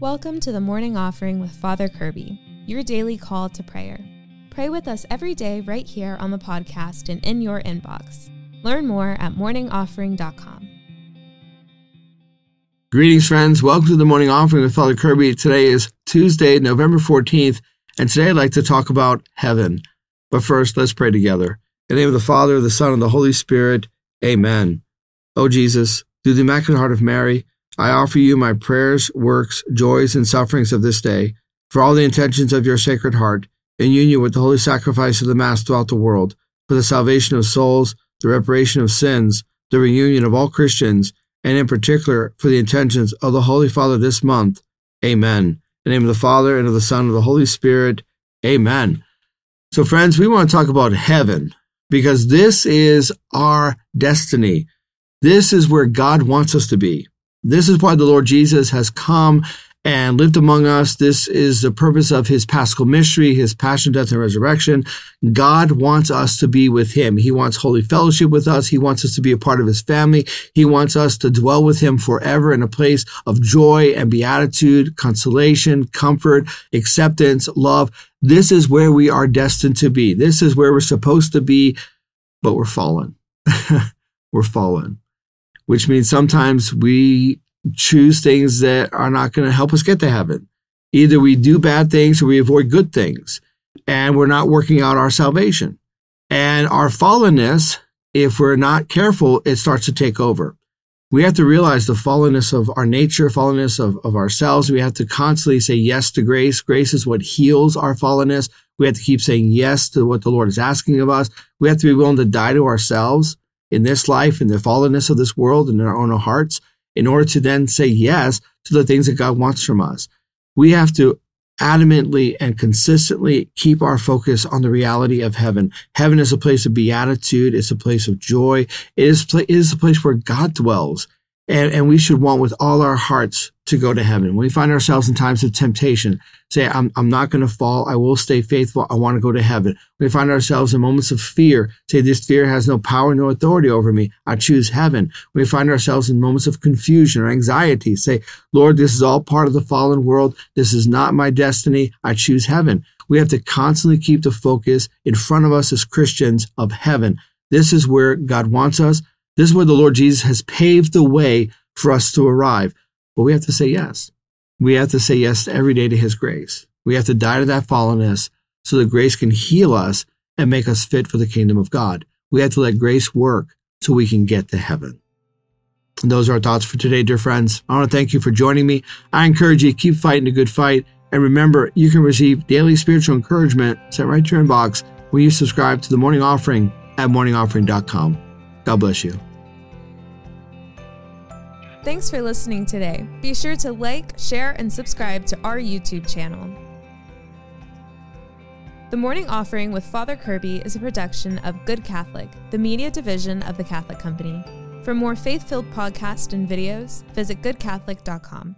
Welcome to the morning offering with Father Kirby, your daily call to prayer. Pray with us every day right here on the podcast and in your inbox. Learn more at morningoffering.com. Greetings, friends. Welcome to the morning offering with Father Kirby. Today is Tuesday, November 14th, and today I'd like to talk about heaven. But first, let's pray together. In the name of the Father, the Son, and the Holy Spirit, amen. O Jesus, through the Immaculate Heart of Mary, I offer you my prayers, works, joys, and sufferings of this day, for all the intentions of your Sacred Heart, in union with the holy sacrifice of the Mass throughout the world, for the salvation of souls, the reparation of sins, the reunion of all Christians, and in particular for the intentions of the Holy Father this month. Amen. In the name of the Father, and of the Son, and of the Holy Spirit. Amen. So, friends, we want to talk about heaven because this is our destiny. This is where God wants us to be. This is why the Lord Jesus has come and lived among us. This is the purpose of his paschal mystery, his passion, death, and resurrection. God wants us to be with him. He wants holy fellowship with us. He wants us to be a part of his family. He wants us to dwell with him forever in a place of joy and beatitude, consolation, comfort, acceptance, love. This is where we are destined to be. This is where we're supposed to be, but we're fallen. we're fallen which means sometimes we choose things that are not going to help us get to heaven. Either we do bad things or we avoid good things, and we're not working out our salvation. And our fallenness, if we're not careful, it starts to take over. We have to realize the fallenness of our nature, fallenness of, of ourselves. We have to constantly say yes to grace. Grace is what heals our fallenness. We have to keep saying yes to what the Lord is asking of us. We have to be willing to die to ourselves in this life, in the fallenness of this world, and in our own hearts, in order to then say yes to the things that God wants from us. We have to adamantly and consistently keep our focus on the reality of heaven. Heaven is a place of beatitude. It's a place of joy. It is, it is a place where God dwells. And, and we should want with all our hearts to go to heaven. When we find ourselves in times of temptation, say, I'm, I'm not going to fall. I will stay faithful. I want to go to heaven. When we find ourselves in moments of fear, say, this fear has no power, no authority over me. I choose heaven. When we find ourselves in moments of confusion or anxiety, say, Lord, this is all part of the fallen world. This is not my destiny. I choose heaven. We have to constantly keep the focus in front of us as Christians of heaven. This is where God wants us. This is where the Lord Jesus has paved the way for us to arrive. We have to say yes. We have to say yes every day to His grace. We have to die to that fallenness so that grace can heal us and make us fit for the kingdom of God. We have to let grace work so we can get to heaven. And those are our thoughts for today, dear friends. I want to thank you for joining me. I encourage you to keep fighting a good fight. And remember, you can receive daily spiritual encouragement sent right to your inbox when you subscribe to the morning offering at morningoffering.com. God bless you. Thanks for listening today. Be sure to like, share, and subscribe to our YouTube channel. The Morning Offering with Father Kirby is a production of Good Catholic, the media division of the Catholic Company. For more faith filled podcasts and videos, visit goodcatholic.com.